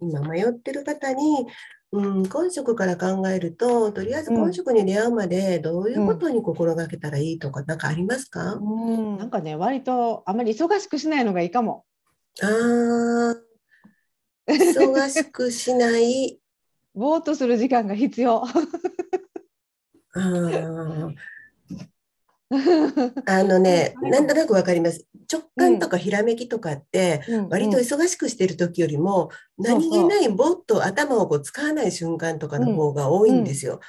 今迷ってる方に、うん、今職から考えるととりあえず今職に出会うまでどういうことに心がけたらいいとか何かありますか、うん、なんかね割とあまり忙しくしないのがいいかも。あ忙しくしない。ぼーっとする時間が必要。あ あのね、なんとなくわかります。直感とかひらめきとかって、割と忙しくしてる時よりも、何気ないぼっと頭をこう使わない瞬間とかの方が多いんですよ。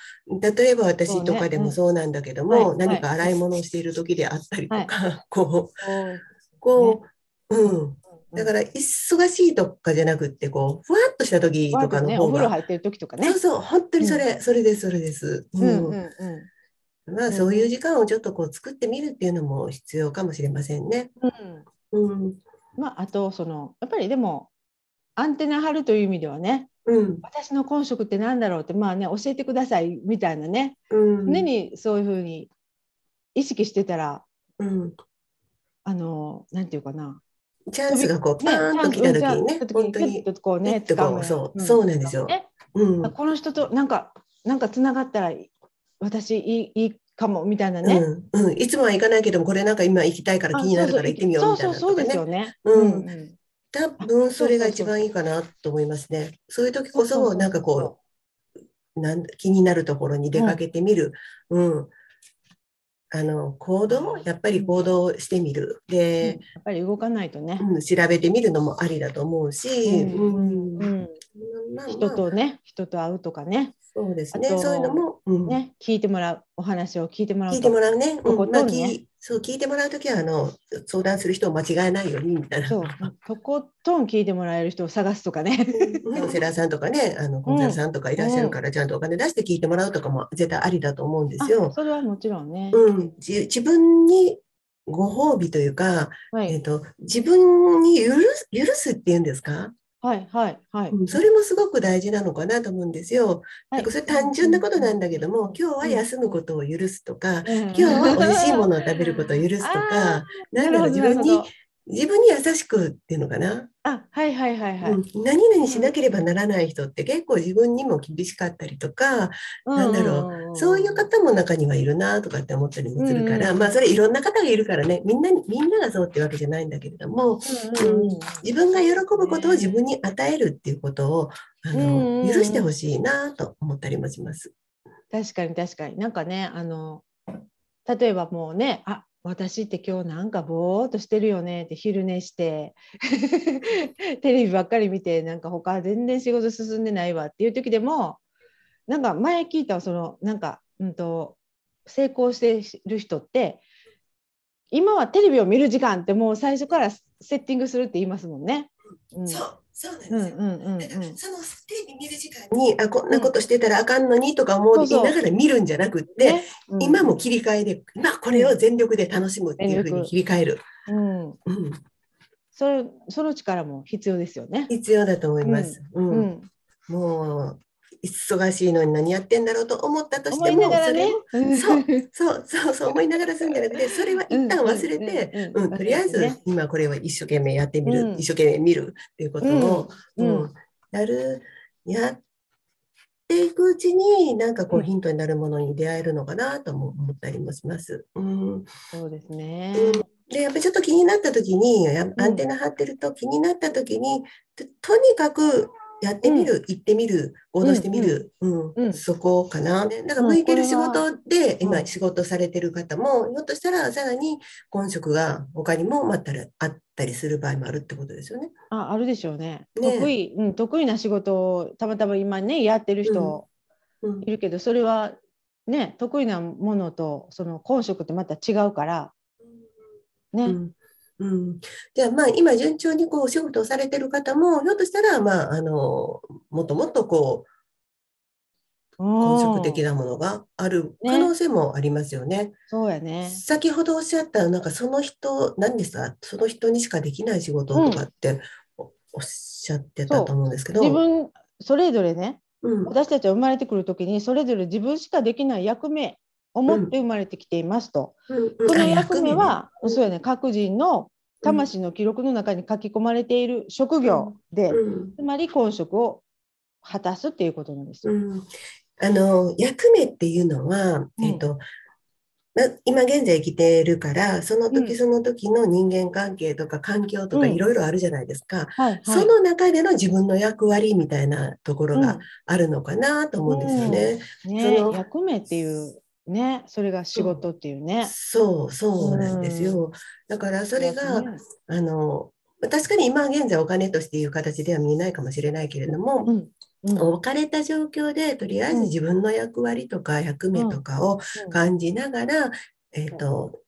例えば私とかでもそうなんだけども、何か洗い物をしている時であったりとか、こう、こう、うん。だから忙しいとかじゃなくってこうふわっとした時とかの方が、ね、お風呂入ってる時とかね。そうそう。本当にそれ、それですそれです、うんうんうんまあ、そういう時間をちょっとこう作ってみるっていうのも必要かもしれませんね。うん、うん、まあ、あとそのやっぱりでもアンテナ張るという意味ではね、うん、私の本職って何だろうってまあね教えてくださいみたいなね、うん、常にそういうふうに意識してたら、うん、あのなんていうかな。チャンスがこうパーンと来た時にね、本当にこうね、そう、そうなんですよ。うん、この人となんかなんかつながったら私いいいいかもみたいなね、うんうん、いつもは行かないけどこれなんか今行きたいから気になるから行ってみようみたいな、ね、そうそうそうですよね。うん、うん多分それが一番いいかなと思いますね。そういう時こそなんかこうなん気になるところに出かけてみる、うん、うん、あの行動やっぱり行動してみる。で、やっぱり動かないとね、うん、調べてみるのもありだと思うし、うん。うん。人とね人と会うとかね。そうですね。そういうのも、うん、ね、聞いてもらう、お話を聞いてもらう。聞いてもらうね。うん、まあ、聞そう聞いてもらうときはあの相談する人を間違えないようにみたいな。そう、とことん聞いてもらえる人を探すとかね。カウンセラーさんとかね、あのコンサルさんとかいらっしゃるから、ちゃんとお金出して聞いてもらうとかも絶対ありだと思うんですよ。それはもちろんね。うん、じ自分にご褒美というか、はい、えっ、ー、と自分に許す許すっていうんですか？はいはいはい、それもすごく大事なのかなと思うんですよ。なんかそれ単純なことなんだけども、今日は休むことを許すとか、今日は美味しいものを食べることを許すとか、なんだろう自分に自分に優しくっていうのかな？あ、はいはいはいはい。うん、何々しなければならない人って結構自分にも厳しかったりとか、うん、なんだろう、そういう方も中にはいるなとかって思ったりもするから、うん、まあそれいろんな方がいるからね、みんなみんながそうってわけじゃないんだけれども、うん自分が喜ぶことを自分に与えるっていうことを、あの、許してほしいなと思ったりもします。確かに確かに。なんかね、あの、例えばもうね、あ私って今日なんかぼーっとしてるよねって昼寝して テレビばっかり見てなんか他全然仕事進んでないわっていう時でもなんか前聞いたそのなんか、うんと、成功してる人って今はテレビを見る時間ってもう最初からセッティングするって言いますもんね。うん、そうそうなんですよ。だからそのテレビ見る時間にあこんなことしてたらあかんのにとか思いながら見るんじゃなくって、ね。うん、今も切り替えで今これを全力で楽しむっていうふうに切り替える。うん。うん、それその力も必要ですよね。必要だと思います。うん。もう忙しいのに何やってんだろうと思ったとしても、ね、それそうそうそうそう思いながらするんじゃなくて それは一旦忘れて、うんとりあえず今これは一生懸命やってみる、一生懸命見るっていうことを、うん。やるやっていくうちになんかこうヒントになるものに出会えるのかなとも思ったりもします。うん、そうですね、でやっぱりちょっと気になった時にアンテナ張ってると気になった時にとにかくやってみる、行ってみる、行動してみる、うんそこかな。だから向いてる仕事で、今仕事されてる方も、ひょっとしたらさらに本職が他にもまたあったりする場合もあるってことですよね。ああるでしょうね。ね。得意、うん、得意な仕事をたまたま今ね、やってる人いるけど、それはね得意なものとその本職ってまた違うからね、うん。うん、じゃあまあ今順調にこうお仕事をされてる方もひょっとしたらまああのもっともっとこう本職的なものがある可能性もありますよね。ねそうやね。先ほどおっしゃったなんかその人何ですか？その人にしかできない仕事とかっておっしゃってたと思うんですけど。自分それぞれね、うん、私たちは生まれてくる時にそれぞれ自分しかできない役目を持って生まれてきていますと。うん、その役目は、ね、そうやね各人の魂の記録の中に書き込まれている職業で、つまり本職を果たすっていうことなんですよ。あの役目っていうのは、えっ、と今現在生きてるからその時その時の人間関係とか環境とかいろいろあるじゃないですか、その中での自分の役割みたいなところがあるのかなと思うんですよね。うん、ねその役目っていうね。それが仕事っていうね。そうそうなんですよ。だからそれが、あの確かに今現在お金としていう形では見えないかもしれないけれども、うん。うん、置かれた状況でとりあえず自分の役割とか役目とかを感じながら、えーと、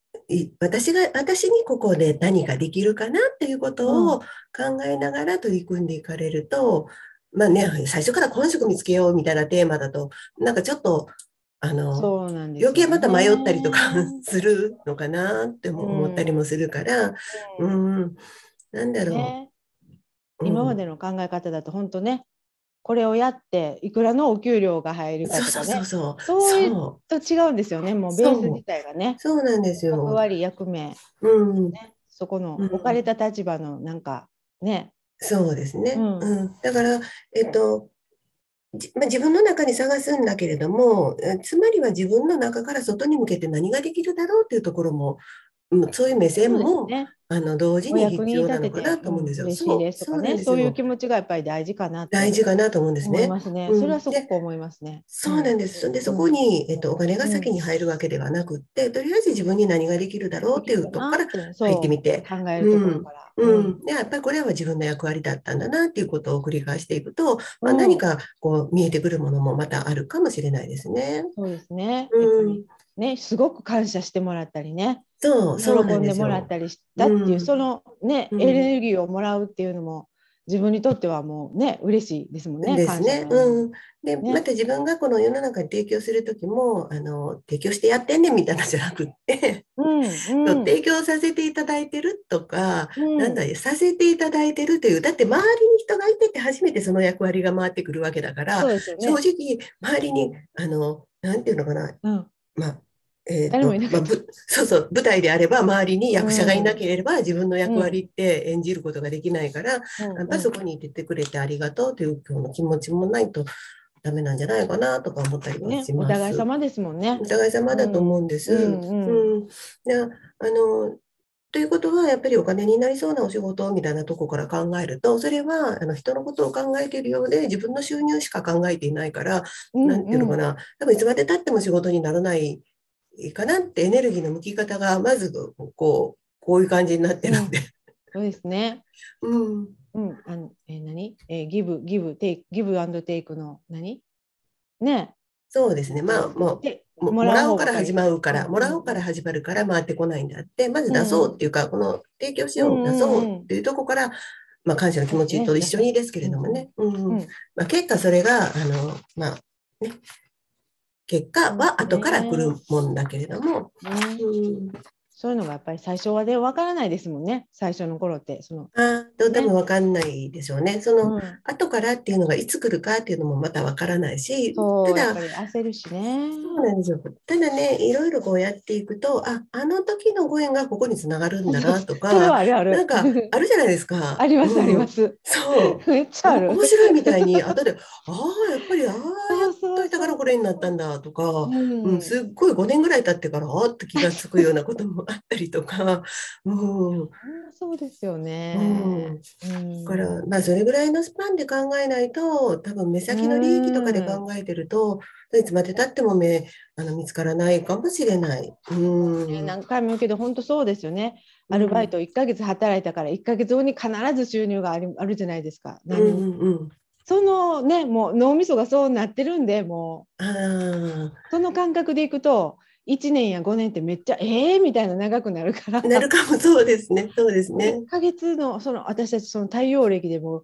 私が私にここで何ができるかなっていうことを考えながら取り組んでいかれると、まあね、最初から本職見つけようみたいなテーマだとなんかちょっとあの、ね、余計また迷ったりとか するのかなって思ったりもするから、うん、うん、なんだろう。ね。今までの考え方だと本当ねこれをやっていくらのお給料が入るかとかね。そうそうそうそう。いうと違うんですよねもうベース自体がね。そう。なんですよ。役割役目、うん。ね、そこの置かれた立場のなんかね、そうですね、うん、うん、だからえっとまあ、自分の中に探すんだけれどもつまりは自分の中から外に向けて何ができるだろうというところもそういう目線も、ね、あの同時に必要なのかなと思うんですよ。嬉しいですとかねそういう気持ちがやっぱり大事かな大事かなと思うんですね。ね。それはすごく思いますね。そうなんです。でそこに、えっと、お金が先に入るわけではなくって、とりあえず自分に何ができるだろうっていうとこから入ってみて。考えるところから。うん、でやっぱりこれは自分の役割だったんだなっていうことを繰り返していくと、まあ、何かこう見えてくるものもまたあるかもしれないですね。そうですね。うん、ね、すごく感謝してもらったりね。そう喜んでもらったりしたっていう、うん、そのね、エネルギーをもらうっていうのも自分にとってはもうね嬉しいですもんね。ですね。うん、で、ね、また自分がこの世の中に提供する時もあの提供してやってんねんみたいなじゃなくってうんうん、提供させていただいてるとか、うん、なんださせていただいてるというだって周りに人がいてて初めてその役割が回ってくるわけだから、ね、正直周りにあのなんていうのかな、うん、まあえーとまあ、そうそう舞台であれば周りに役者がいなければ自分の役割って演じることができないから、うん、やっぱそこに出てくれてありがとうという今日の気持ちもないとダメなんじゃないかなとか思ったりもします。ね、お互い様ですもんね。お互い様だと思うんです。うんうん。うん、あのということは、やっぱりお金になりそうなお仕事みたいなとこから考えると、それはあの人のことを考えているようで、自分の収入しか考えていないから、うんうん、なんていうのかな、多分いつまでたっても仕事にならないかなってエネルギーの向き方がまずこうこういう感じになってるんで、うん、そうですね。うん。うん。あのえー、何？えー、ギブギブテイクギブアンドテイクの何？ね。そうですね。まあもうもらおうから始まるから、もらおうから始まるから回ってこないんだって、まず出そうっていうか、うん、この提供しよう、出そうっていうとこから、まあ、感謝の気持ちと一緒にですけれどもね。うん、まあ、結果それが、あの、まあ、ね、結果は後から来るもんだけれども、うん。そういうのがやっぱり最初はで分からないですもんね。最初の頃ってそのあどうでも分かんないでしょうね、ね、その、うん、後からっていうのがいつ来るかっていうのもまた分からないしただ焦るしね。そうなんですよ。ただねいろいろこうやっていくとああの時のご縁がここにつながるんだなとかあるある。なんかあるじゃないですか。あります、あります。そう。めっちゃある。面白いみたいに後でああやっぱりああやっといたからこれになったんだとか、うん、うん、すっごい5年ぐらい経ってからあって気が付くようなこともあったりとか、うん、そうですよね。うん、だから、まあ、それぐらいのスパンで考えないと、多分目先の利益とかで考えてると、いつまでたっても目あの見つからないかもしれない。うん、何回も言うけど、本当そうですよね。アルバイト1ヶ月働いたから、1ヶ月後に必ず収入があるあるじゃないですか。何、うんうんそのねもう脳みそがそうなってるんでもう。その感覚でいくと1年や5年ってめっちゃええー、みたいな長くなるから。なるかもそうですね。そうですね。1ヶ月のその私たちその太陽暦でも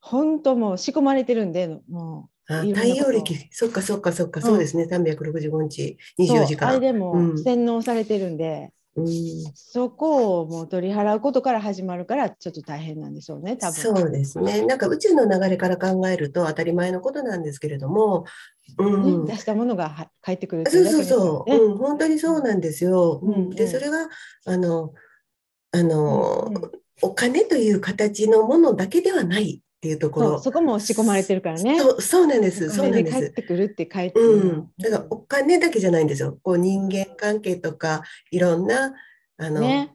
本当もう仕込まれてるんでもう。あ太陽暦。そっかそっかそっか、うん、そうですね。365日24時間あれでも洗脳されてるんで、うん、そこをもう取り払うことから始まるからちょっと大変なんでしょうね多分。そうですね。なんか宇宙の流れから考えると当たり前のことなんですけれどもうん、出したものが返ってくるそうそうそう、うん、本当にそうなんですよ。うん、でそれはあのあの、お金という形のものだけではないっていうところ。そこも仕込まれてるからね。そうそうなんです。そうなんです。帰ってくるって帰ってうん、だからお金だけじゃないんですよ。こう人間関係とかいろんなあの、ね、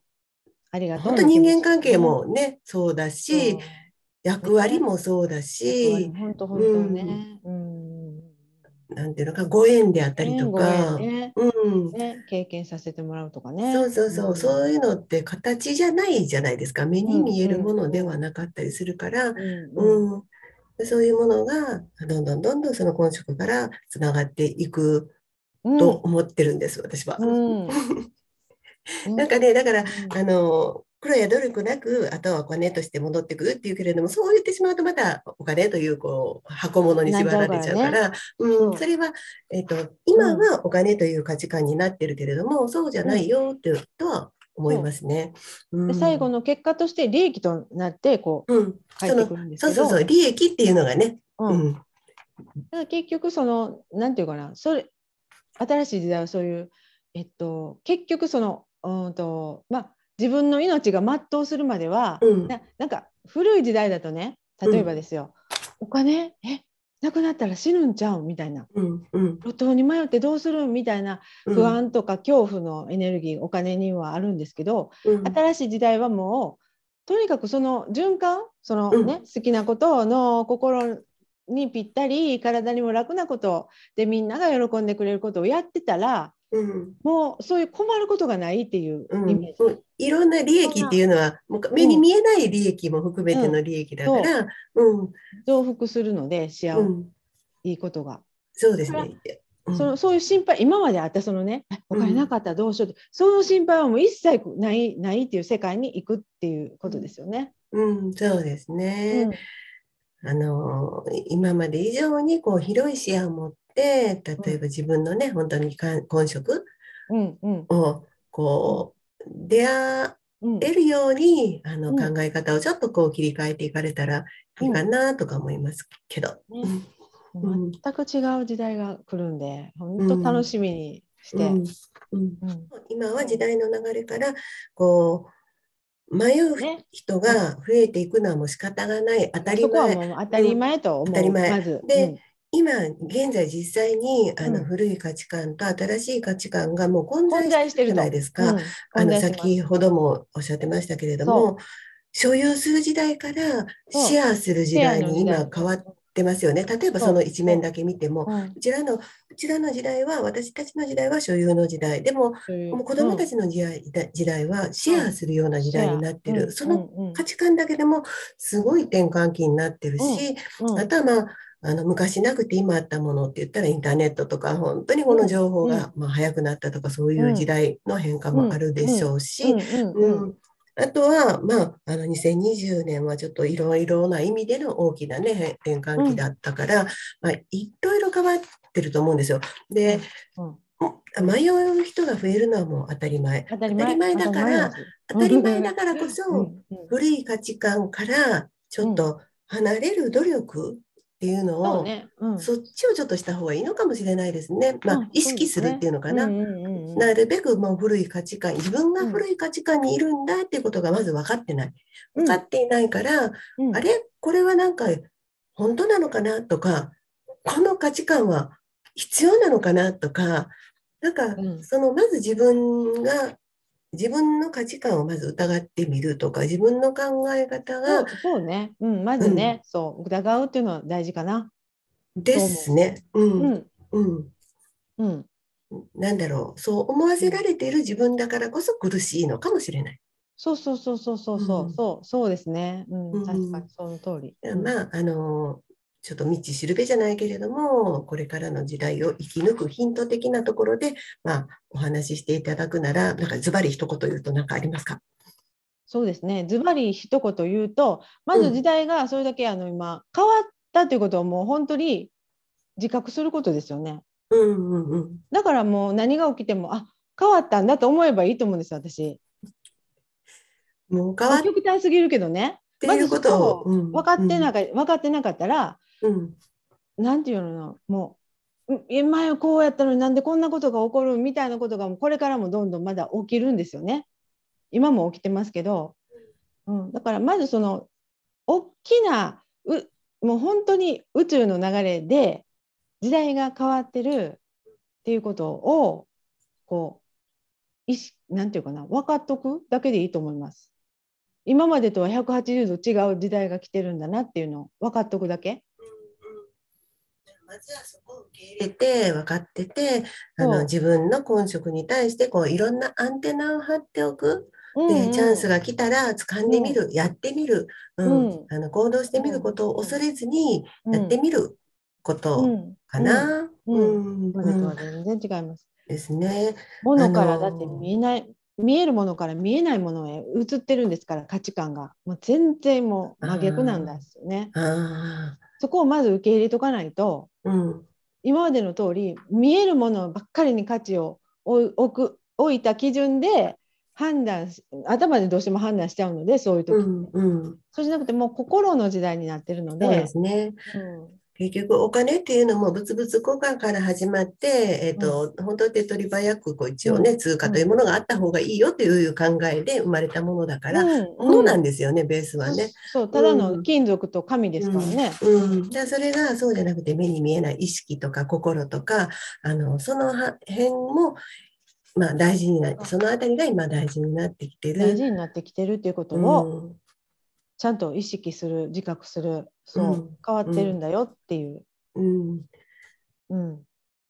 ありがとう本当人間関係もねそうだし、役割もそうだし、本当本当ね、うんなんていうのかご縁であったりとか、ね。うん。ね、経験させてもらうとかね。そうそうそう、うん、そういうのって形じゃないじゃないですか。目に見えるものではなかったりするから、うんそういうものがどんどんどんどんその本職からつながっていくと思ってるんです、私は。なんかねだから、あの黒や努力なく、あとはお金として戻ってくるっていうけれども、そう言ってしまうとまたお金というこう箱物に縛られちゃうから、ね、うん、それは、えーと、今はお金という価値観になってるけれども、うん、そうじゃないよっていうとは思いますね。うん、最後の結果として利益となってこう、うん、入ってくるんですけど。そうそうそう。利益っていうのがね。うん、だから結局そのなんていうかなそれ新しい時代はそういう、えっと、結局そのうんとまあ自分の命が全うするまでは、うん、ななんか古い時代だとね例えばですよ、うん、お金えなくなったら死ぬんちゃうみたいな、うんうん、路頭に迷ってどうするみたいな不安とか恐怖のエネルギー、お金にはあるんですけど、新しい時代はもうとにかくその循環そのね、好きなことの心にぴったり体にも楽なことでみんなが喜んでくれることをやってたらうん、もうそういう困ることがないっていうイメージ、うん、いろんな利益っていうのは目に見えない利益も含めての利益だから、うん、増幅するので幸せ、いいことが。そうですね。そのそういう心配今まであったそのねお金なかったらどうしようって、その心配はもう一切ないないっていう世界に行くっていうことですよね。うん、そうですね。あの今まで以上にこう広い視野を持って例えば自分のね、本当に本職をこう出会えるように、あの考え方をちょっとこう切り替えていかれたらいいかなとか思いますけど。全く違う時代が来るんで本当楽しみにして、今は時代の流れからこう迷う人が増えていくのはもう仕方がない。当たり前。当たり前と思う、当たり前。で、今現在実際にあの古い価値観と新しい価値観がもう混在してるじゃないですか。うん、あの先ほどもおっしゃってましたけれども所有する時代からシェアする時代に今変わってますよね。例えばその一面だけ見ても、う。ちらのうちらの時代は私たちの時代は所有の時代。でももう子どもたちの時代,、時代はシェアするような時代になってる、その価値観だけでもすごい転換期になってるし、あとはまああの昔なくて今あったものって言ったらインターネットとか本当にこの情報がまあ早くなったとかそういう時代の変化もあるでしょうし、あとは、まあ、あの2020年はちょっといろいろな意味での大きな、ね、転換期だったから、まあ、いろいろ変わってると思うんですよ。で、迷う人が増えるのはもう当たり前。当たり前。だから、当たり前だからこそ、古い価値観からちょっと離れる努力っていうのを、ね。うん、そっちをちょっとした方がいいのかもしれないですね。まあ、意識するっていうのかな。なるべくもう古い価値観、自分が古い価値観にいるんだっていうことがまず分かってない。分かっていないから、うん、あれ？これはなんか本当なのかな？とか、この価値観は必要なのかな？とか、なんか、そのまず自分が自分の価値観をまず疑ってみるとか自分の考え方がそうね、うん、まずね、うん、そう疑うっていうのは大事かな。ですね。うん、うん、うん、なんだろう。そう思わせられている自分だからこそ苦しいのかもしれない。そうそうそうそうそうそう、うん、そうそうですね。うん、確かにその通り。まああのちょっと道しるべじゃないけれども、これからの時代を生き抜くヒント的なところで、まあ、お話ししていただくなら、なんかズバリ一言言うと何かありますか？そうですね、ズバリ一言言うと、まず時代がそれだけあの今、変わったということをもう本当に自覚することですよね。うんうんうん、だからもう何が起きても、あ変わったんだと思えばいいと思うんですよ、私。もう変わっ極端すぎるけどね。まずことを分かってなか、うん、分かってなかったら、うん、ていうのもう前こうやったのになんでこんなことが起こるみたいなことがこれからもどんどんまだ起きるんですよね。今も起きてますけど、うん、だからまずその大きなうもう本当に宇宙の流れで時代が変わってるっていうことをこう意識なんていうかな分かっとくだけでいいと思います。今までとは180度違う時代が来てるんだなっていうのを分かっとくだけ。まずはそこを受け入れて分かっててあの自分の本職に対してこういろんなアンテナを張っておく。で、うんうん、チャンスが来たら掴んでみる、うん、やってみる、うん、うん、あの行動してみることを恐れずにやってみることかな。うん、うん、全然違います。ですね。ものからだって見えない、見えるものから見えないものへ移ってるんですから価値観が。もう全然もう真逆なんですよね。そこをまず受け入れとかないと、うん、今までの通り見えるものばっかりに価値を置く置いた基準で判断頭でどうしても判断しちゃうのでそういう時。うんうん、そうじゃなくてもう心の時代になってるので。そうですね、うん結局お金っていうのも物々交換から始まって、えーと、うん、本当手っ取り早くこう一応ね、うん、通貨というものがあった方がいいよという考えで生まれたものだから、うん、ものなんですよね、ベースはね。そうただの金属と紙ですからね。うん。じゃそれがそうじゃなくて目に見えない意識とか心とかあのその辺もまあ、大事になってそのあたりが今大事になってきてる。大事になってきてるっていうことを、ちゃんと意識する自覚するそう、うん、変わってるんだよっていう。うん。うん、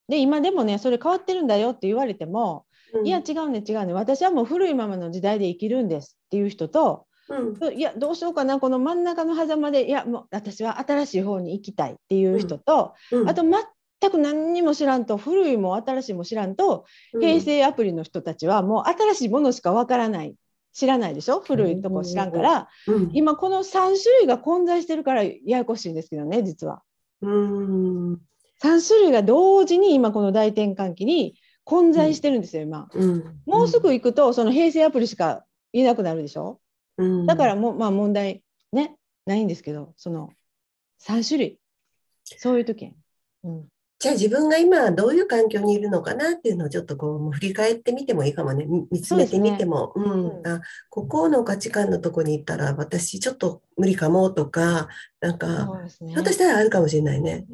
で今でもねそれ変わってるんだよって言われても、いや違うね違うね。私はもう古いままの時代で生きるんですっていう人と、うん、いやどうしようかなこの真ん中の狭間でいやもう私は新しい方に行きたいっていう人と、あと全く何にも知らんと古いも新しいも知らんと、平成アプリの人たちはもう新しいものしかわからない知らないでしょ？古いとこ知らんから、うん、今この3種類が混在してるからややこしいんですけどね実は。うん。3種類が同時に今この大転換期に混在してるんですよ今、うん、もうすぐ行くとその平成アプリしかいなくなるでしょ、うん、だからもうまあ問題ねないんですけどその3種類。そういう時、うん、じゃあ自分が今どういう環境にいるのかなっていうのをちょっとこう振り返ってみてもいいかもね。見つめてみても。う、ね、うん、あここの価値観のとこに行ったら私ちょっと無理かもとかなんか、ね、ひょっとしたらあるかもしれないね。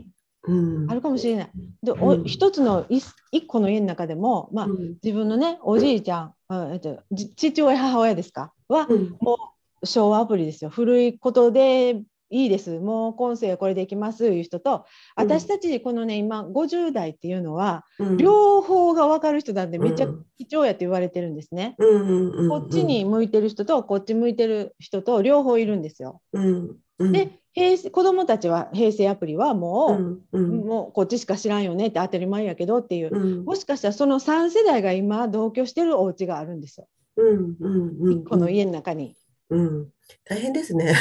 うん、あるかもしれない。で、うん、一つの一個の家の中でも、まあ、うん、自分のねおじいちゃん、あえっと、父親母親ですか？は、もう昭和アプリですよ。古いことでいいです、もう今世はこれでいきますいう人と、私たちこのね、今50代っていうのは、両方が分かる人なんでめっちゃ貴重やって言われてるんですね。こっちに向いてる人とこっち向いてる人と両方いるんですよ。で平成子どもたちは平成アプリはもう,、もうこっちしか知らんよねって当たり前やけどっていう、もしかしたらその3世代が今同居してるお家があるんですよ。この家の中に。うん、大変ですね。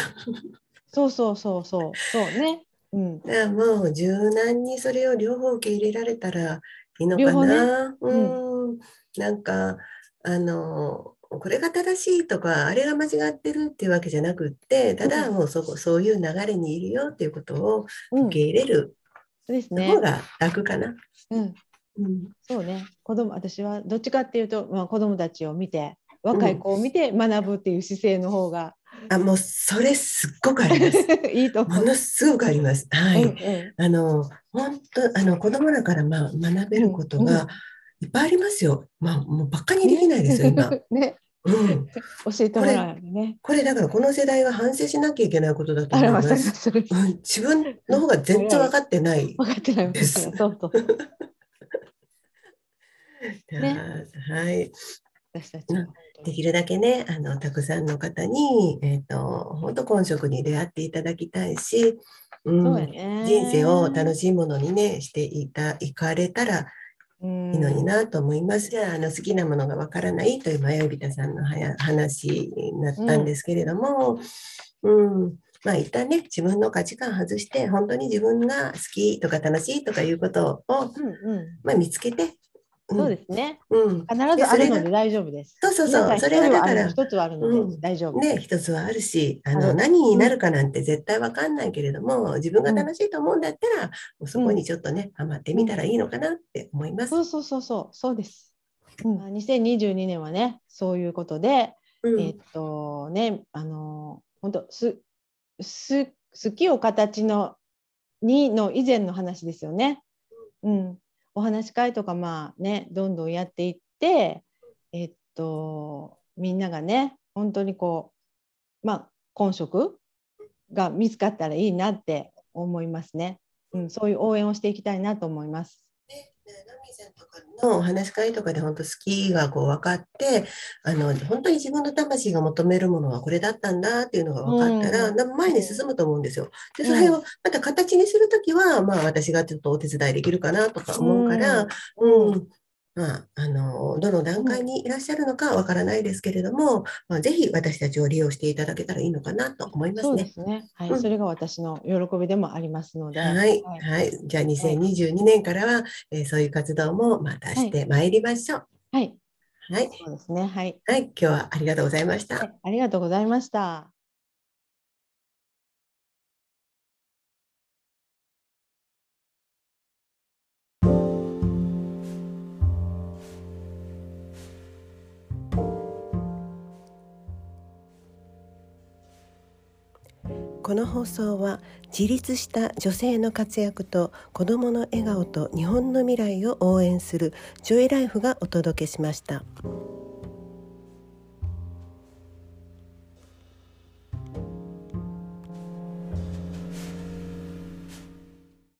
そうそうそうそう。そうね。うん、だからもう柔軟にそれを両方受け入れられたらいいのかな。ね、うん、なんかあのこれが正しいとかあれが間違ってるっていうわけじゃなくってただもうそこそういう流れにいるよっていうことを受け入れる。方が楽かな。うん、うん、そうね。子供私はどっちかっていうと、まあ、子供たちを見て若い子を見て学ぶっていう姿勢の方があもうそれすっごくあります。いいとものすごくあります。はい。うんうん、あの本当あの子供らからまあ学べることがいっぱいありますよ。まあもうばっかにできないですよ今。ね。うん、教えてもらうねこれだからこの世代は反省しなきゃいけないことだと思います。すうん、自分の方が全然分かってない。分かってないです。そうそう。ね、はい。私たちできるだけねあのたくさんの方に、えーと、本当本職に出会っていただきたいしうん、ね、人生を楽しいものにねしていたいかれたらいいのになと思います。じゃああの好きなものがわからないという迷い人さんの話になったんですけれども、うん、うん、まあ一旦ね自分の価値観外して本当に自分が好きとか楽しいとかいうことを、うんうん、まあ、見つけてそうですね。うん、必ずあるので大丈夫です。そうそうそう。それがだから一つはあるので大丈夫。ね、一つはあるし、あの何になるかなんて絶対わかんないけれども、自分が楽しいと思うんだったら、もうそこにちょっとね、ハマってみたらいいのかなって思います。そうそうそうそう、そうです。うん、2022年はね、そういうことで、えっとね、あの本当すす好きを形のにの以前の話ですよね。うん。お話し会とかまあねどんどんやっていってえっとみんながね本当にこうまあ婚職が見つかったらいいなって思いますね。うん、そういう応援をしていきたいなと思います。のお話し会とかで本当好きがこう分かってあの本当に自分の魂が求めるものはこれだったんだっていうのが分かったら、うん、前に進むと思うんですよ。でそれをまた形にする時は、まあ、私がちょっとお手伝いできるかなとか思うから、う。ん、うんまあ、あのどの段階にいらっしゃるのかわからないですけれども、まあ、ぜひ私たちを利用していただけたらいいのかなと思いますね。そうですね。はい、うん、それが私の喜びでもありますので。はい、はい、はい、じゃあ2022年からは、はい、えー、そういう活動もまたしてまいりましょう。はい。はい。そうですね。はい。はい、今日はありがとうございました。ありがとうございました。この放送は自立した女性の活躍と子どもの笑顔と日本の未来を応援するジョイライフがお届けしました。